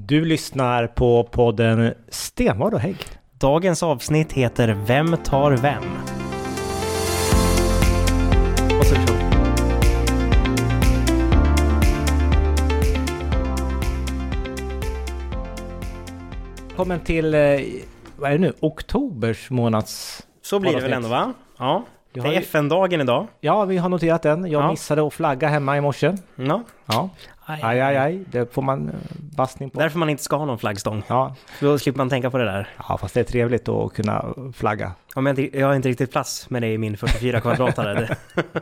Du lyssnar på podden Stenvard och Hägg. Dagens avsnitt heter Vem tar vem? Välkommen till, eh, vad är det nu, oktobers månads... Så blir det väl ändå va? Ja. Du Det är ju- FN-dagen idag. Ja, vi har noterat den. Jag Ja. missade att flagga hemma i morse. Ja. Ja, aj, aj, aj. Det får man eh, bassning på. Därför man inte ska ha någon flaggstång. Ja. Då slipper man tänka på det där. ja, fast det är trevligt att kunna flagga. Ja, men jag, jag har inte riktigt plats med det i min 44 kvadratare. Det-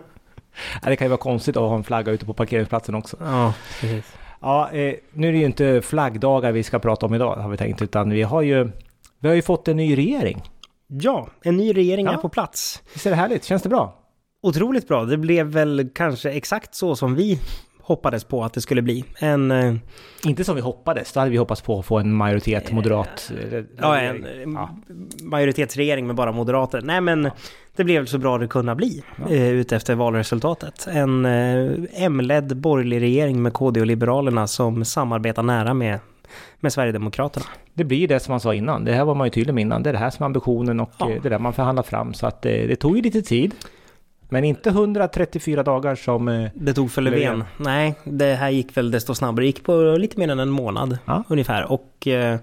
Ja, Det kan ju vara konstigt att ha en flagga ute på parkeringsplatsen också. Ja, precis. Ja, eh, nu är det ju inte flaggdagar vi ska prata om idag har vi tänkt, utan vi har ju, vi har ju fått en ny regering. Ja, en ny regering Ja. är på plats. Visst är det härligt? Känns det bra? Otroligt bra. Det blev väl kanske exakt så som vi hoppades på att det skulle bli. En, eh, Inte som vi hoppades, då hade vi hoppats på att få en majoritet moderat. eh, ja, en Ja. majoritetsregering med bara moderater. Nej, men det blev så bra det kunna bli eh, utefter valresultatet. En eh, M-ledd borgerlig regering med KD och Liberalerna som samarbetar nära med, med Sverigedemokraterna. Det blir det som man sa innan. Det här var man ju tydlig med innan. Det är det här som är ambitionen och Ja. eh, det där man förhandlar fram. Så att eh, det tog ju lite tid. Men inte 134 dagar som... eh, Det tog för Löfven. Löfven. Nej, det här gick väl desto snabbare. Det gick på lite mer än en månad Ja. ungefär. Och eh,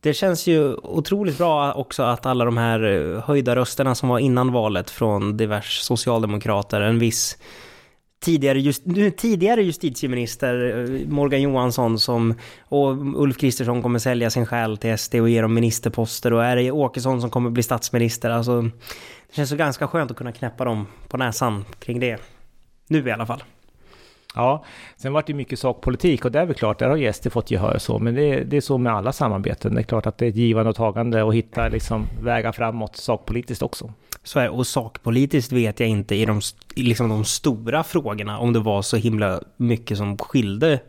det känns ju otroligt bra också att alla de här höjda rösterna som var innan valet från diverse socialdemokrater, en viss tidigare, just, tidigare justitieminister eh, Morgan Johansson som och Ulf Kristersson kommer sälja sin själ till SD och ge dem ministerposter och är det Åkesson som kommer bli statsminister. Alltså, det känns så ganska skönt att kunna knäppa dem på näsan kring det. Nu i alla fall. Ja, sen vart det mycket sakpolitik och det är väl klart, där har ju SD fått gehör och så. Men det, det är så med alla samarbeten. Det är klart att det är ett givande och tagande och hitta liksom vägar framåt sakpolitiskt också. Så är, och sakpolitiskt vet jag inte i de, i liksom de stora frågorna om det var så himla mycket som skilde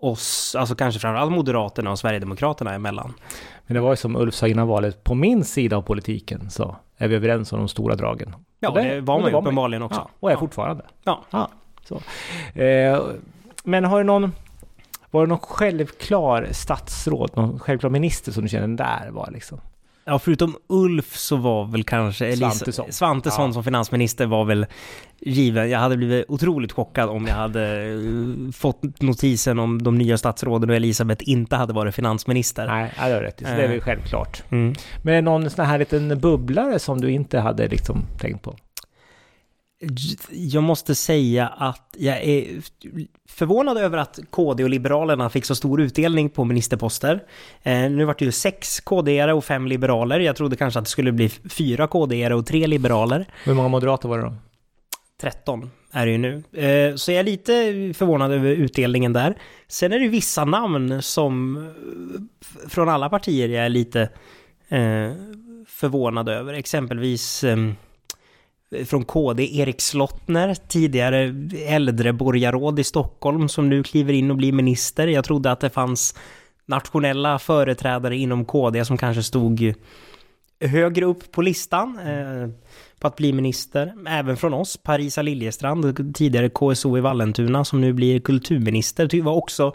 oss, alltså kanske framförallt Moderaterna och Sverigedemokraterna emellan. Men det var ju som Ulf sa innan valet, på min sida av politiken så är vi överens om de stora dragen. Ja, Och det, var och man ju uppenbarligen också. Ja, och är fortfarande. Ja. Ja, så. Eh, men har du någon... Var det någon självklar statsråd, någon självklar minister som du känner där var liksom? Ja, förutom Ulf så var väl kanske Elisa, Svantesson. Svantesson Ja. som finansminister var väl given. Jag hade blivit otroligt chockad om jag hade eh, fått notisen om de nya statsråden och Elisabeth inte hade varit finansminister. Nej, det har rätt i. Så det är väl Eh. självklart. Mm. Men är det någon sån här liten bubblare som du inte hade liksom tänkt på? Jag måste säga att jag är förvånad över att KD och Liberalerna fick så stor utdelning på ministerposter. Eh, nu vart det ju sex KD-are och fem liberaler. Jag trodde kanske att det skulle bli fyra KD-are och tre liberaler. Hur många moderater var det då? 13 är det ju nu. Eh, Så jag är lite förvånad över utdelningen där. Sen är det vissa namn som eh, från alla partier jag är lite förvånad över. Exempelvis eh, från KD, Erik Slottner, tidigare äldreborgarråd i Stockholm som nu kliver in och blir minister. Jag trodde att det fanns nationella företrädare inom KD som kanske stod högre upp på listan eh, på att bli minister. Även från oss, Parisa Liljestrand, tidigare KSO i Vallentuna, som nu blir kulturminister, det var också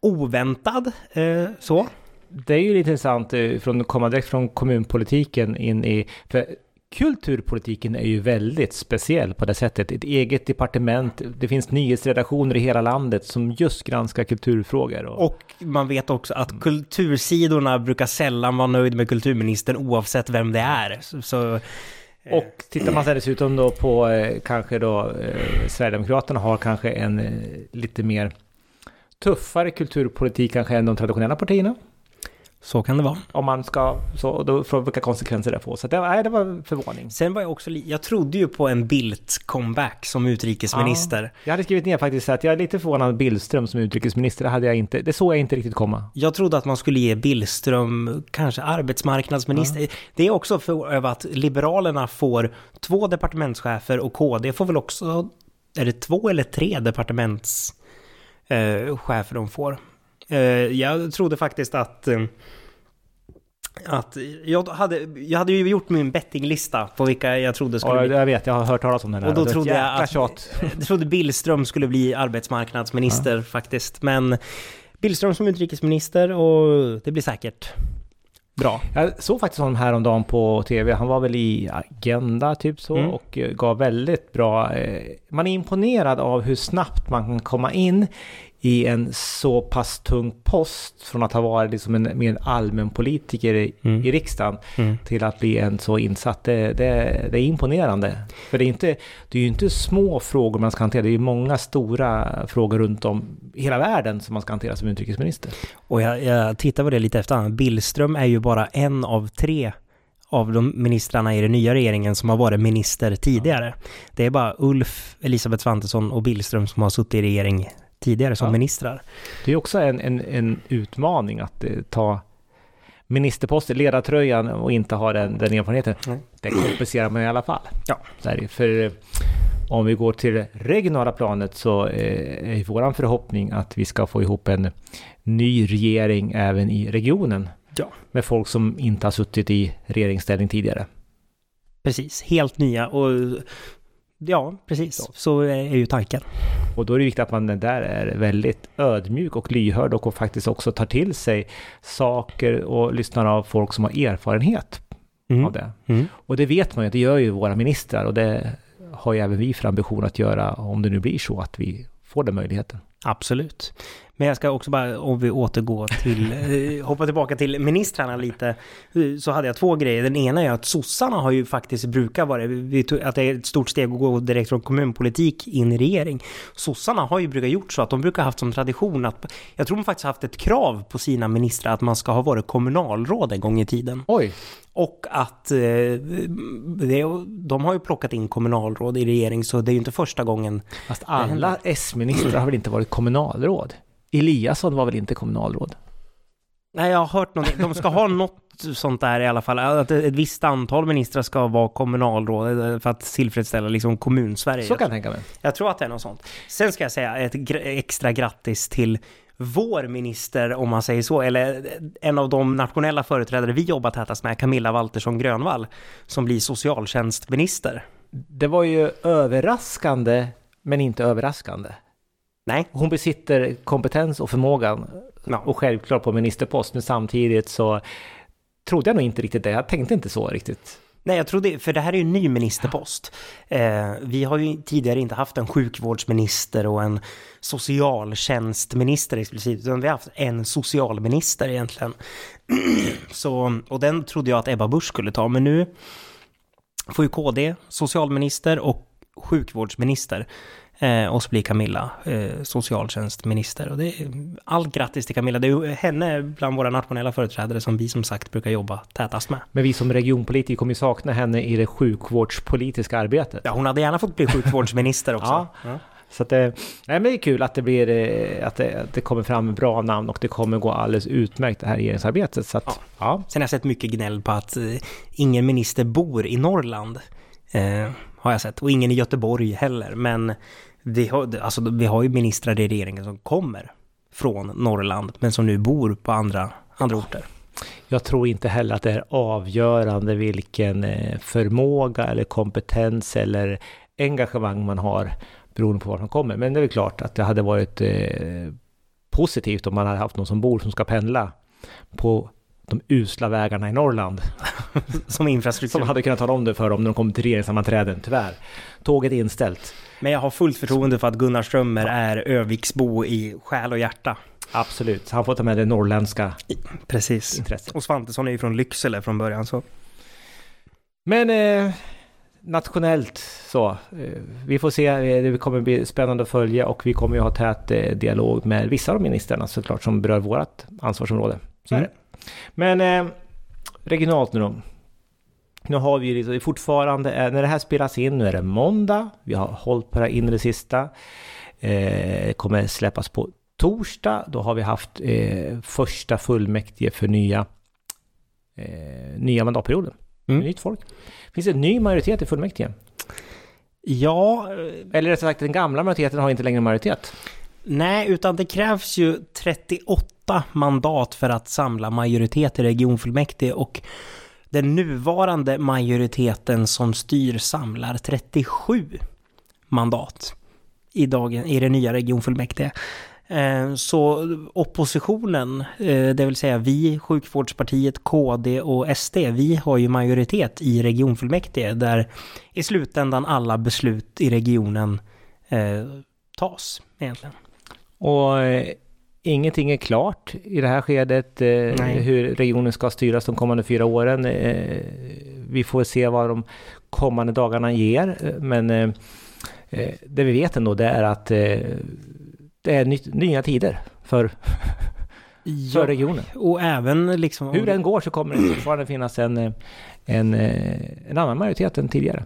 oväntad. Eh, så. Det är ju lite intressant eh, från att komma direkt från kommunpolitiken in i... För kulturpolitiken är ju väldigt speciell på det sättet. Ett eget departement, det finns nyhetsredaktioner i hela landet som just granskar kulturfrågor. Och, Och man vet också att kultursidorna brukar sällan vara nöjd med kulturministern oavsett vem det är. Så, så och tittar man sen dessutom då på eh, kanske då eh, Sverigedemokraterna har kanske en eh, lite mer tuffare kulturpolitik kanske än de traditionella partierna. Så kan det vara. Om man ska, så, och då får vilka konsekvenser det får. Så det, nej, det var förvåning. Sen var jag också, jag trodde ju på en Bildt-comeback som utrikesminister. Jag hade skrivit ner faktiskt att jag är lite förvånad Billström som utrikesminister. Det, hade jag inte, det såg jag inte riktigt komma. Jag trodde att man skulle ge Billström kanske arbetsmarknadsminister. Det är också för, att Liberalerna får två departementschefer och KD får väl också, är det två eller tre departementschefer eh, chefer de får? Eh, jag trodde faktiskt att eh, att jag hade, jag hade ju gjort min bettinglista på vilka jag trodde skulle Ja, bli jag vet, jag har hört talas om den här. Och då trodde jag att- tjat. Jag trodde Billström skulle bli arbetsmarknadsminister faktiskt, men Billström som utrikesminister och det blir säkert bra. Jag såg faktiskt honom häromdagen på tv. Han var väl i Agenda typ så Mm. och eh, gav väldigt bra... Man är imponerad av hur snabbt man kan komma in i en så pass tung post från att ha varit liksom en mer allmänpolitiker i, Mm. i riksdagen Mm. till att bli en så insatt. Det, det, det är imponerande. För det är, inte, det är ju inte små frågor man ska hantera. Det är ju många stora frågor runt om i hela världen som man ska hantera som utrikesminister. Och jag, jag tittar på det lite efterhand. Billström är ju bara en av tre av de ministrarna i den nya regeringen som har varit minister tidigare. Det är bara Ulf, Elisabeth Svantesson och Billström som har suttit i regering tidigare som Ja. ministrar. Det är också en, en, en utmaning att eh, ta ministerposten, ledartröjan och inte ha den, den erfarenheten. Nej. Det kompenserar man i alla fall. Ja. Så är det. För eh, om vi går till regionala planet så eh, är vår förhoppning att vi ska få ihop en ny regering även i regionen. Ja. Med folk som inte har suttit i regeringsställning tidigare. Precis, helt nya och ja, precis. Så är ju tanken. Och då är det viktigt att man där är väldigt ödmjuk och lyhörd och faktiskt också tar till sig saker och lyssnar av folk som har erfarenhet Mm. av det. Mm. Och det vet man ju, det gör ju våra ministrar och det har ju även vi för ambition att göra om det nu blir så att vi får den möjligheten. Absolut. Men jag ska också bara, om vi återgår till, eh, hoppa tillbaka till ministrarna lite, eh, så hade jag två grejer. Den ena är att sossarna har ju faktiskt brukat vara, att det är ett stort steg att gå direkt från kommunpolitik in i regering. Sossarna har ju brukat gjort så att de brukar haft som tradition att, jag tror de faktiskt haft ett krav på sina ministrar att man ska ha varit kommunalråd en gång i tiden. Oj! Och att eh, de har ju plockat in kommunalråd i regering så det är ju inte första gången Fast alla S-ministrar har väl inte varit kommunalråd? Eliasson var väl inte kommunalråd? Nej, jag har hört någonting. De ska ha något sånt där i alla fall. Att ett visst antal ministrar ska vara kommunalråd eh, för att tillfredsställa liksom kommun-Sverige. Så kan jag tänka mig. Jag tror att det är något sånt. Sen ska jag säga ett extra grattis till vår minister, om man säger så, eller en av de nationella företrädare vi jobbar tätast med, Camilla Waltersson Grönvall, som blir socialtjänstminister. Det var ju överraskande, men inte överraskande. Nej, Hon besitter kompetens och förmågan Ja. och självklart på ministerpost, men samtidigt så trodde jag nog inte riktigt det. Jag tänkte inte så riktigt. Nej, jag trodde, för det här är ju en ny ministerpost. Eh, vi har ju tidigare inte haft en sjukvårdsminister och en socialtjänstminister explicit, utan vi har haft en socialminister egentligen. Så, och den trodde jag att Ebba Busch skulle ta, men nu får ju KD socialminister och sjukvårdsminister. Eh, och så blir Camilla eh, socialtjänstminister. Och det är allt grattis till Camilla. Det är henne bland våra nationella företrädare som vi som sagt brukar jobba tätast med. Men vi som regionpolitiker kommer ju sakna henne i det sjukvårdspolitiska arbetet. Ja, hon hade gärna fått bli sjukvårdsminister också. Ja. Så att det, nej, men det är kul att det blir, eh, att det, att det kommer fram bra namn och det kommer gå alldeles utmärkt det här regeringsarbetet. Så att, Ja. ja. Sen har jag sett mycket gnäll på att eh, ingen minister bor i Norrland. Eh, har jag sett. Och ingen i Göteborg heller. Men vi har, alltså, vi har ju ministrar i regeringen som kommer från Norrland, men som nu bor på andra, andra orter. Jag tror inte heller att det är avgörande vilken eh, förmåga eller kompetens eller engagemang man har beroende på var man kommer. Men det är väl klart att det hade varit eh, positivt om man hade haft någon som bor som ska pendla på de usla vägarna i Norrland. Som infrastruktur. Som hade kunnat tala om det för dem när de kommer till regeringssammanträden. Tyvärr. Tåget är inställt. Men jag har fullt förtroende för att Gunnar Strömmer är Öviksbo i själ och hjärta. Absolut. Han får ta med det norrländska Precis. intresset. Och Svantesson är ju från Lycksele från början så. Men eh, nationellt så, eh, vi får se, eh, det kommer bli spännande att följa och vi kommer ju ha tät eh, dialog med vissa av ministrarna såklart som berör vårt ansvarsområde. Så är Mm. det. Men eh, regionalt nu då. Nu har vi liksom, fortfarande, eh, när det här spelas in, nu är det måndag, vi har hållit på det här in i det sista. Eh, kommer släppas på torsdag, då har vi haft eh, första fullmäktige för nya, eh, nya mandatperioden. Mm. Nytt folk. Finns det en ny majoritet i fullmäktige? Ja, eh, Eller rättare sagt, den gamla majoriteten har inte längre majoritet nej, utan det krävs ju 38 mandat för att samla majoritet i regionfullmäktige och den nuvarande majoriteten som styr samlar 37 mandat i, dagen, i det nya regionfullmäktige. Eh, så oppositionen, eh, det vill säga vi, Sjukvårdspartiet, KD och SD, vi har ju majoritet i regionfullmäktige där i slutändan alla beslut i regionen eh, tas egentligen. Och ingenting är klart i det här skedet hur regionen ska styras de kommande fyra åren. vi får se vad de kommande dagarna ger. Men det vi vet ändå det är att det är ny, nya tider för, ja, för regionen. Och även liksom... Hur den går så kommer det fortfarande finnas en, en, en annan majoritet än tidigare.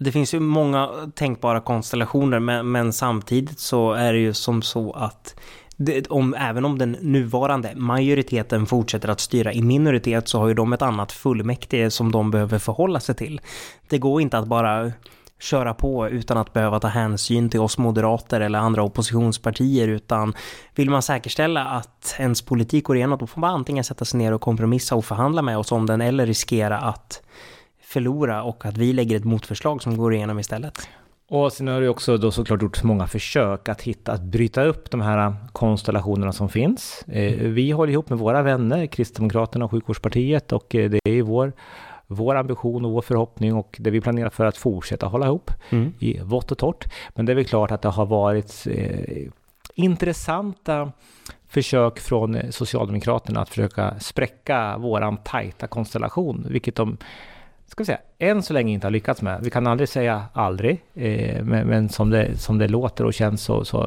Det finns ju många tänkbara konstellationer men, men samtidigt så är det ju som så att det, om, även om den nuvarande majoriteten fortsätter att styra i minoritet så har ju de ett annat fullmäktige som de behöver förhålla sig till. Det går inte att bara köra på utan att behöva ta hänsyn till oss moderater eller andra oppositionspartier utan vill man säkerställa att ens politik går igenom då får man antingen sätta sig ner och kompromissa och förhandla med oss om den eller riskera att förlora och att vi lägger ett motförslag som går igenom istället. Och sen har det också då såklart gjort många försök att hitta, att bryta upp de här konstellationerna som finns. Eh, vi håller ihop med våra vänner, Kristdemokraterna och Sjukvårdspartiet och eh, det är ju vår vår ambition och vår förhoppning och det vi planerar för att fortsätta hålla ihop mm. i vått och torrt. Men det är väl klart att det har varit eh, intressanta försök från Socialdemokraterna att försöka spräcka våran tajta konstellation, vilket de ska vi säga, än så länge inte har lyckats med. Vi kan aldrig säga aldrig, eh, men, men, som, det, som det låter och känns så, så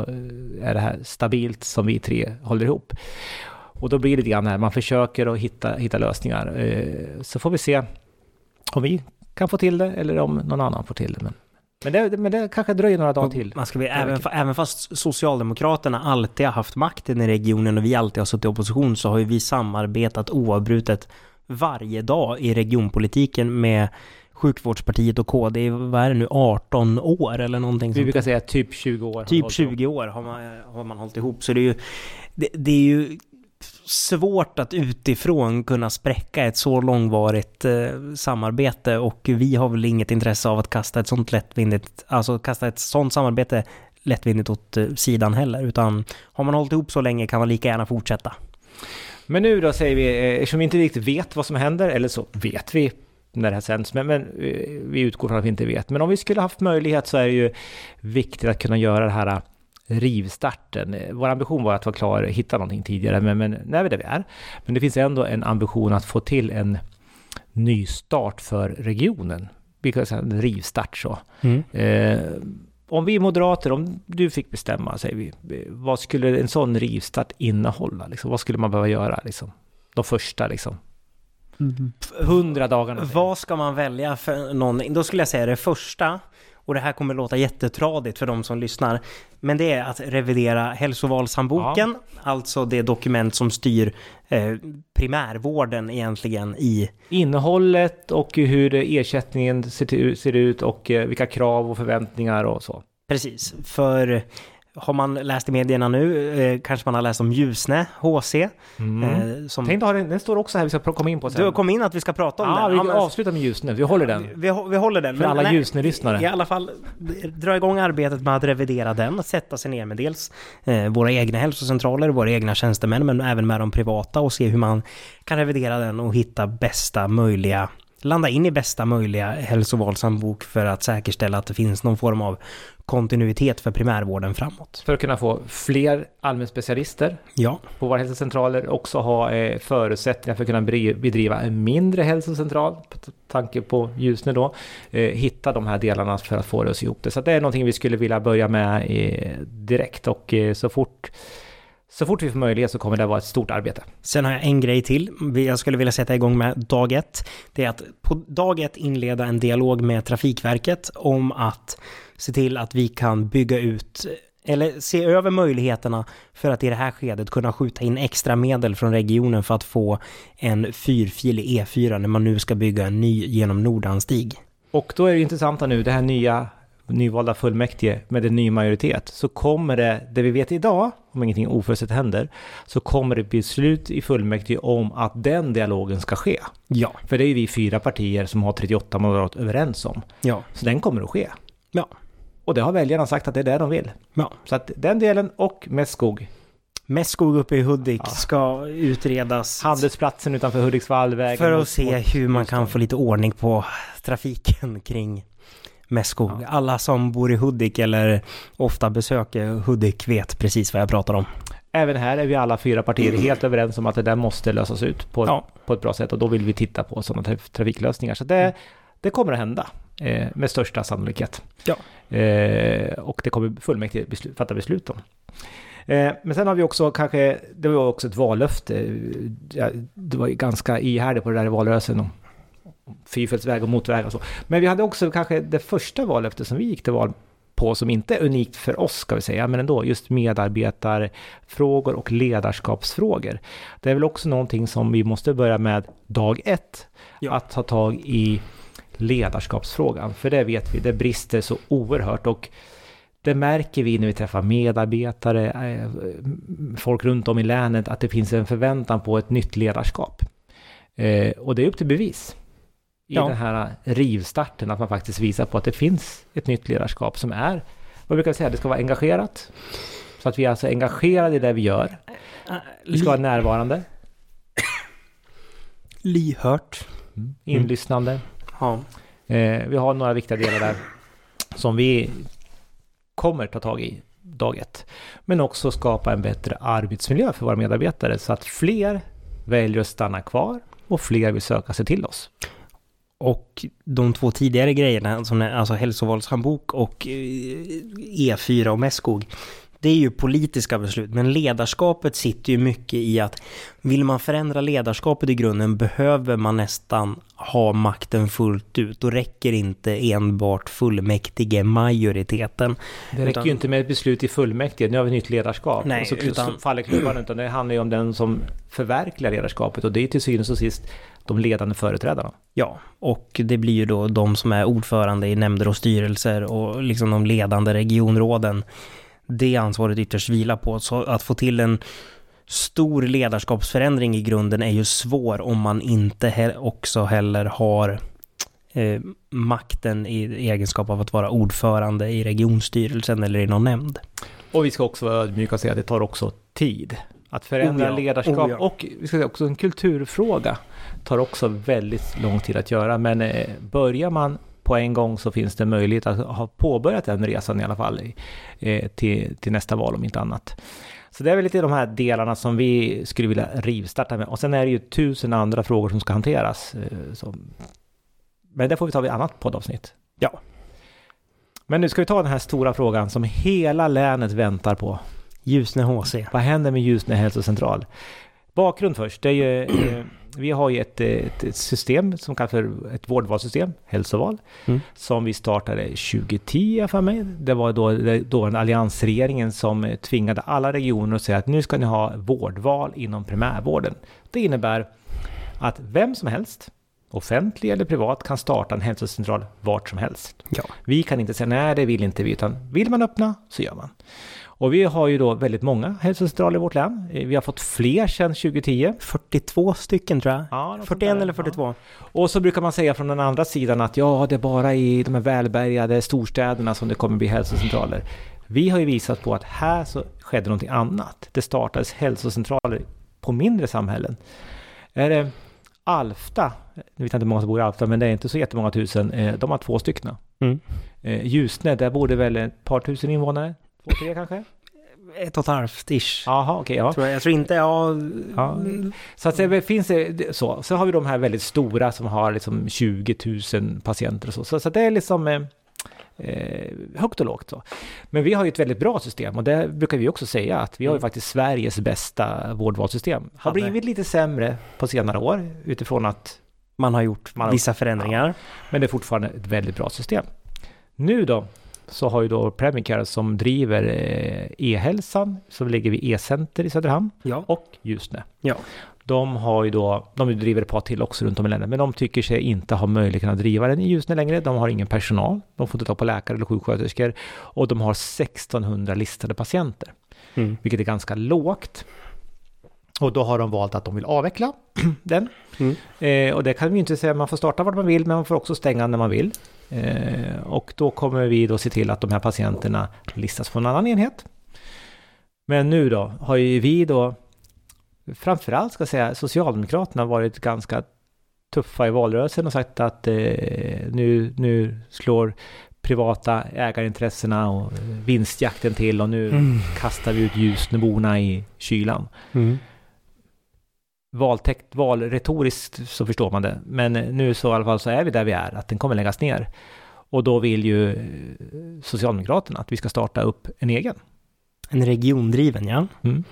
är det här stabilt som vi tre håller ihop. Och då blir det lite grann här, man försöker att hitta, hitta lösningar. Eh, så får vi se om vi kan få till det eller om någon annan får till det. Men, men, det, men det kanske dröjer några dagar till. Man ska bli, även, även fast Socialdemokraterna alltid har haft makten i regionen och vi alltid har suttit i opposition så har ju vi samarbetat oavbrutet varje dag i regionpolitiken med Sjukvårdspartiet och KD, vad är det nu, 18 år eller någonting Vi brukar säga typ 20 år. Typ 20 år har man, har man hållit ihop. Så det är ju, det, det är ju svårt att utifrån kunna spräcka ett så långvarigt eh, samarbete och vi har väl inget intresse av att kasta ett sånt lättvindigt, alltså kasta ett sånt samarbete lättvindigt åt eh, sidan heller, utan har man hållit ihop så länge kan man lika gärna fortsätta. Men nu då säger vi, eh, eftersom vi inte riktigt vet vad som händer, eller så vet vi när det här sänds, men, men eh, vi utgår från att vi inte vet. Men om vi skulle haft möjlighet så är det ju viktigt att kunna göra det här rivstarten. Vår ambition var att vara klar, hitta någonting tidigare, men, men nu är vi där vi är. Men det finns ändå en ambition att få till en ny start för regionen. En rivstart så. Mm. Eh, om vi moderater, om du fick bestämma, säger vi, vad skulle en sån rivstart innehålla? Liksom? Vad skulle man behöva göra? Liksom? De första liksom? Hundra dagarna. Vad ska man välja för någonting? Då skulle jag säga det första och det här kommer låta jättetradigt för de som lyssnar, men det är att revidera hälsovalshandboken, ja. alltså det dokument som styr eh, primärvården egentligen i... Innehållet och hur ersättningen ser, ser ut och eh, vilka krav och förväntningar och så. Precis, för har man läst i medierna nu, eh, kanske man har läst om Ljusne, HC. Mm. Eh, som... Tänk den, den står också här, vi ska komma in på sen. Du kom in att vi ska prata om ja, den. Vi ja, vi avslutar med Ljusne, vi håller den. Vi, vi, vi håller den. För men, alla Ljusne-lyssnare. I alla fall, dra igång arbetet med att revidera den, sätta sig ner med dels eh, våra egna hälsocentraler, våra egna tjänstemän, men även med de privata och se hur man kan revidera den och hitta bästa möjliga landa in i bästa möjliga hälsovalshandbok för att säkerställa att det finns någon form av kontinuitet för primärvården framåt. För att kunna få fler allmänspecialister ja. på våra hälsocentraler, också ha eh, förutsättningar för att kunna bedriva en mindre hälsocentral, på tanke på Ljusne då, eh, hitta de här delarna för att få det att ihop det. Så det är någonting vi skulle vilja börja med eh, direkt och så fort så fort vi får möjlighet så kommer det vara ett stort arbete. Sen har jag en grej till jag skulle vilja sätta igång med dag ett. Det är att på dag ett inleda en dialog med Trafikverket om att se till att vi kan bygga ut eller se över möjligheterna för att i det här skedet kunna skjuta in extra medel från regionen för att få en fyrfilig E4 när man nu ska bygga en ny genom Nordanstig. Och då är det intressanta nu, det här nya nyvalda fullmäktige med en ny majoritet så kommer det, det vi vet idag, om ingenting oförutsett händer, så kommer det beslut i fullmäktige om att den dialogen ska ske. Ja. För det är ju vi fyra partier som har 38 mandat överens om. Ja. Så den kommer att ske. Ja. Och det har väljarna sagt att det är det de vill. Ja. Så att den delen och mest skog. Mest skog uppe i Hudik Ja. ska utredas. Handelsplatsen utanför Hudiksvall, För att se hur man kan få lite ordning på trafiken kring Mässkog. Ja. Alla som bor i Hudik eller ofta besöker Hudik vet precis vad jag pratar om. Även här är vi alla fyra partier helt överens om att det där måste lösas ut på, Ja. på ett bra sätt och då vill vi titta på sådana traf- trafiklösningar. Så det, det kommer att hända eh, med största sannolikhet. Ja. Eh, och det kommer fullmäktige beslut, fatta beslut om. Eh, men sen har vi också kanske, det var också ett vallöfte. Ja, det var ganska ihärdigt på det där i valrörelsen fyrfältsväg och motorväg och så. Men vi hade också kanske det första vallöftet som vi gick till val på som inte är unikt för oss ska vi säga, men ändå just medarbetarfrågor och ledarskapsfrågor. Det är väl också någonting som vi måste börja med dag ett, Ja. att ta tag i ledarskapsfrågan, för det vet vi, det brister så oerhört och det märker vi när vi träffar medarbetare, eh, folk runt om i länet, att det finns en förväntan på ett nytt ledarskap. Eh, och det är upp till bevis i Ja. den här rivstarten, att man faktiskt visar på att det finns ett nytt ledarskap som är, vad brukar vi säga, det ska vara engagerat. Så att vi är alltså engagerade i det vi gör. Vi ska vara närvarande, Lyhört. inlyssnande. Ja. Eh, vi har några viktiga delar där som vi kommer ta tag i dag ett. Men också skapa en bättre arbetsmiljö för våra medarbetare så att fler väljer att stanna kvar och fler vill söka sig till oss. Och de två tidigare grejerna, som är alltså hälsovalshandbok och eh, E4 och Mässkog, det är ju politiska beslut, men ledarskapet sitter ju mycket i att vill man förändra ledarskapet i grunden behöver man nästan ha makten fullt ut. Då räcker inte enbart fullmäktige majoriteten. Det räcker Utan- ju inte med ett beslut i fullmäktige, nu har vi nytt ledarskap. Nej, och så, utan- så faller klubban, utan det handlar ju om den som förverkligar ledarskapet och det är till syvende och sist de ledande företrädarna. Ja, och det blir ju då de som är ordförande i nämnder och styrelser och liksom de ledande regionråden. Det ansvaret ytterst vilar på. Så att få till en stor ledarskapsförändring i grunden är ju svår om man inte he- också heller har eh, makten i egenskap av att vara ordförande i regionstyrelsen eller i någon nämnd. Och vi ska också vara ödmjuka och säga att det tar också tid. Att förändra Oh ja, ledarskap oh ja. och vi ska säga också en kulturfråga tar också väldigt lång tid att göra. Men eh, börjar man på en gång så finns det möjlighet att ha påbörjat den resan i alla fall eh, till, till nästa val om inte annat. Så det är väl lite de här delarna som vi skulle vilja rivstarta med. Och sen är det ju tusen andra frågor som ska hanteras. Eh, som, men det får vi ta vid annat poddavsnitt. Ja. Men nu ska vi ta den här stora frågan som hela länet väntar på. Ljusne HC. Vad händer med Ljusne hälsocentral? Bakgrund först. Det är ju, vi har ju ett, ett, system som kallas för ett vårdvalssystem, hälsoval, Mm. som vi startade 2010 för mig. Det var då, då den alliansregeringen som tvingade alla regioner att säga att nu ska ni ha vårdval inom primärvården. Det innebär att vem som helst, offentlig eller privat, kan starta en hälsocentral vart som helst. Ja. Vi kan inte säga nej, det vill inte vi, utan vill man öppna så gör man. Och vi har ju då väldigt många hälsocentraler i vårt län. Eh, Vi har fått fler sedan 2010. 42 stycken tror jag. Ja, något sånt 41 där. eller 42. Och så brukar man säga från den andra sidan att ja, det är bara i de här välbärgade storstäderna som det kommer bli hälsocentraler. Vi har ju visat på att här så skedde någonting annat. Det startades hälsocentraler på mindre samhällen. Är det Alfta, jag vet inte hur många som bor i Alfta, men det är inte så jättemånga tusen. Eh, De har två stycken. Mm. Eh, Ljusne, där bor det väl ett par tusen invånare? Två, tre kanske? Ett och ett halvt ish. Jaha, okej. ja. Tror jag. jag tror inte, ja... Ja. Så att det finns det så. Sen har vi de här väldigt stora som har liksom 20 000 patienter och så. Så, så det är liksom eh, eh, högt och lågt. Så. Men vi har ju ett väldigt bra system och det brukar vi också säga att vi har ju Mm. faktiskt Sveriges bästa vårdvalssystem. Har Hade. blivit lite sämre på senare år utifrån att, Man har gjort Man har- vissa förändringar. men det är fortfarande ett väldigt bra system. Nu då så har ju då Premicare som driver eh, e-hälsan, så ligger vi e-center i Söderhamn Ja. och Ljusne. Ja. De har ju då, de driver ett par till också runt om i länet, men de tycker sig inte ha möjlighet att driva den i Ljusne längre. De har ingen personal, de får inte ta på läkare eller sjuksköterskor och de har 1600 listade patienter, Mm. vilket är ganska lågt. Och då har de valt att de vill avveckla den. Mm. Eh, och det kan vi ju inte säga, man får starta vart man vill men man får också stänga när man vill. Eh, och då kommer vi då se till att de här patienterna listas på en annan enhet. Men nu då har ju vi då, framförallt ska jag säga, Socialdemokraterna varit ganska tuffa i valrörelsen och sagt att eh, nu, nu slår privata ägarintressena och vinstjakten till och nu Mm. kastar vi ut Ljusneborna i kylan. Mm. Valtäkt, valretoriskt så förstår man det. Men nu så i alla fall så är vi där vi är, att den kommer läggas ner. Och då vill ju eh, Socialdemokraterna att vi ska starta upp en egen. En regiondriven, ja. Mm.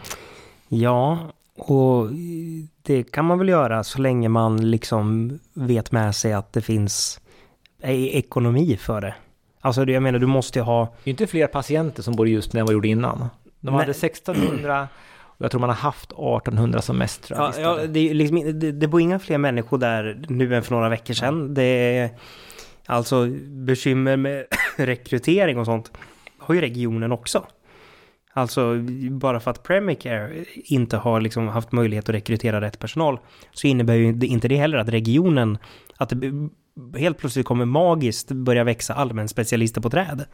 Ja, och det kan man väl göra så länge man liksom vet med sig att det finns e- ekonomi för det. Alltså jag menar, du måste ju ha... Det är inte fler patienter som bor i Ljusne än vad gjorde innan. De Nej. hade 1600 och jag tror man har haft 1800 som mest. Ja, ja, det, liksom, det, det bor inga fler människor där nu än för några veckor sedan. Det är alltså bekymmer med rekrytering och sånt har ju regionen också. Alltså bara för att Premicare inte har liksom haft möjlighet att rekrytera rätt personal så innebär ju inte det heller att regionen, att det helt plötsligt kommer magiskt börja växa allmänspecialister på träd.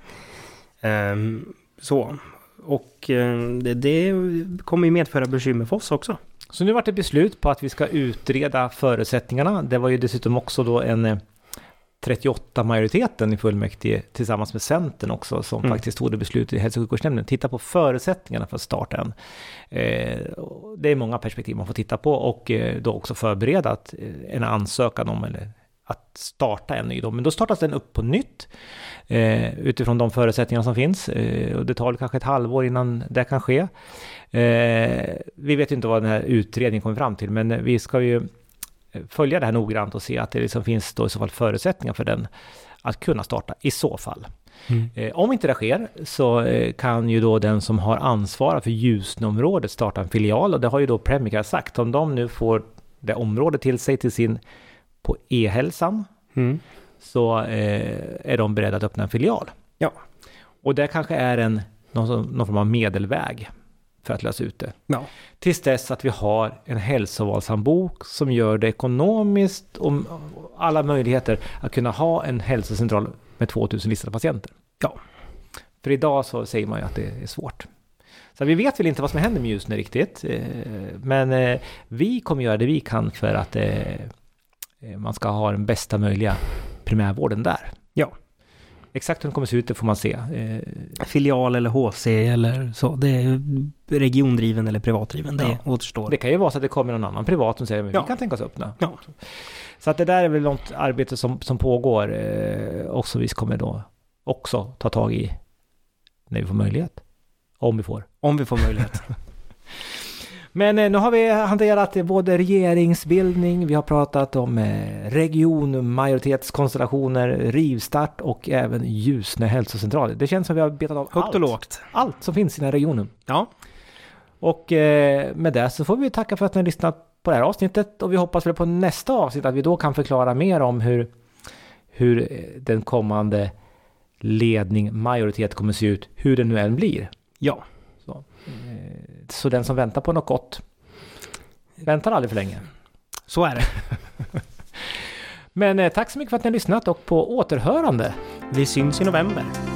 Ehm, så. Och eh, det, det kommer ju medföra bekymmer för oss också. Så nu vart det beslut på att vi ska utreda förutsättningarna. Det var ju dessutom också då en eh, 38-majoriteten i fullmäktige tillsammans med Centern också som Mm. faktiskt tog det beslutet i hälso och sjukvårdsnämnden. Titta på förutsättningarna för att starta en. Eh, det är många perspektiv man får titta på och eh, då också förbereda att, eh, en ansökan om eller att starta en ny då. Men då startas den upp på nytt eh, utifrån de förutsättningar som finns. Eh, och det tar kanske ett halvår innan det kan ske. Eh, vi vet inte vad den här utredningen kommer fram till, men vi ska ju följa det här noggrant och se att det liksom finns då i så fall förutsättningar för den att kunna starta i så fall. Eh, om inte det sker så eh, kan ju då den som har ansvar för Ljusneområdet starta en filial och det har ju då Premicare sagt. Om de nu får det området till sig till sin på e-hälsan Mm. så eh, är de beredda att öppna en filial. Ja. Och det kanske är en, någon, någon form av medelväg för att lösa ut det. Ja. Tills dess att vi har en hälsovalshandbok som gör det ekonomiskt och alla möjligheter att kunna ha en hälsocentral med 2000 listade patienter. Ja. För idag så säger man ju att det är svårt. Så vi vet väl inte vad som händer med Ljusne riktigt. eh, Men eh, vi kommer göra det vi kan för att man ska ha den bästa möjliga primärvården där. Ja. Exakt hur den kommer se ut, det får man se. Eh, Filial eller HC eller så. Det är regiondriven eller privatdriven. Det Ja. återstår. Det kan ju vara så att det kommer någon annan privat som säger att Ja. vi kan tänka oss öppna. Ja. Så att det där är väl något arbete som, som pågår eh, och som vi kommer då också ta tag i när vi får möjlighet. Om vi får. Om vi får möjlighet. Men eh, nu har vi hanterat både regeringsbildning, vi har pratat om eh, regionmajoritetskonstellationer, rivstart och även Ljusne hälsocentral. Det känns som vi har betat av Högt allt, och lågt. allt som finns i den här regionen. Ja. Och eh, med det så får vi tacka för att ni har lyssnat på det här avsnittet och vi hoppas väl på nästa avsnitt att vi då kan förklara mer om hur, hur den kommande ledning, majoritet kommer se ut, hur det nu än blir. Ja. Så, den som väntar på något gott väntar aldrig för länge. Så är det. Men eh, tack så mycket för att ni har lyssnat och på återhörande. Vi syns i november.